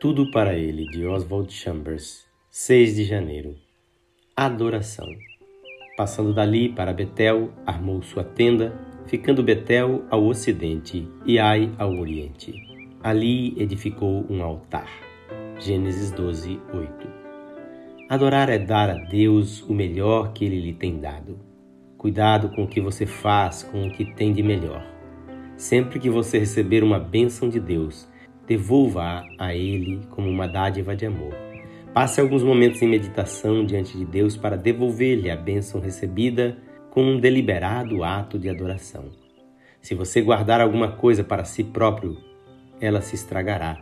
Tudo para Ele, de Oswald Chambers, 6 de janeiro. Adoração. Passando dali para Betel, armou sua tenda, ficando Betel ao ocidente e Ai ao oriente. Ali edificou um altar. Gênesis 12, 8. Adorar é dar a Deus o melhor que Ele lhe tem dado. Cuidado com o que você faz com o que tem de melhor. Sempre que você receber uma bênção de Deus, devolva a Ele como uma dádiva de amor. Passe alguns momentos em meditação diante de Deus para devolver-lhe a bênção recebida com um deliberado ato de adoração. Se você guardar alguma coisa para si próprio, ela se estragará,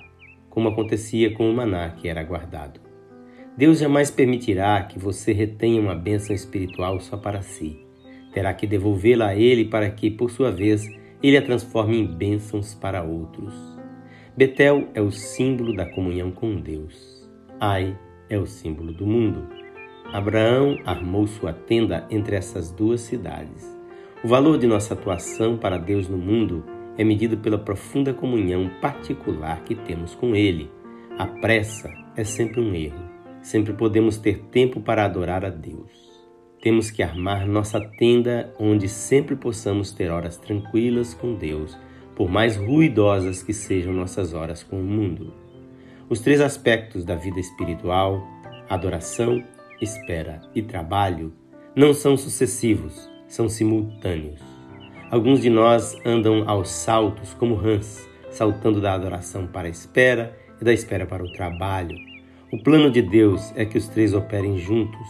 como acontecia com o maná que era guardado. Deus jamais permitirá que você retenha uma bênção espiritual só para si. Terá que devolvê-la a Ele para que, por sua vez, Ele a transforme em bênçãos para outros. Betel é o símbolo da comunhão com Deus. Ai é o símbolo do mundo. Abraão armou sua tenda entre essas duas cidades. O valor de nossa atuação para Deus no mundo é medido pela profunda comunhão particular que temos com Ele. A pressa é sempre um erro. Sempre podemos ter tempo para adorar a Deus. Temos que armar nossa tenda onde sempre possamos ter horas tranquilas com Deus por mais ruidosas que sejam nossas horas com o mundo. Os três aspectos da vida espiritual, adoração, espera e trabalho, não são sucessivos, são simultâneos. Alguns de nós andam aos saltos como rãs, saltando da adoração para a espera e da espera para o trabalho. O plano de Deus é que os três operem juntos.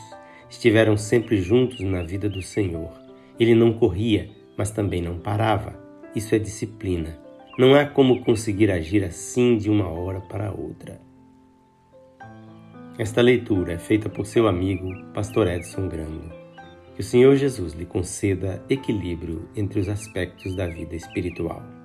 Estiveram sempre juntos na vida do Senhor. Ele não corria, mas também não parava. Isso é disciplina. Não há como conseguir agir assim de uma hora para outra. Esta leitura é feita por seu amigo, Pastor Edson Grando. Que o Senhor Jesus lhe conceda equilíbrio entre os aspectos da vida espiritual.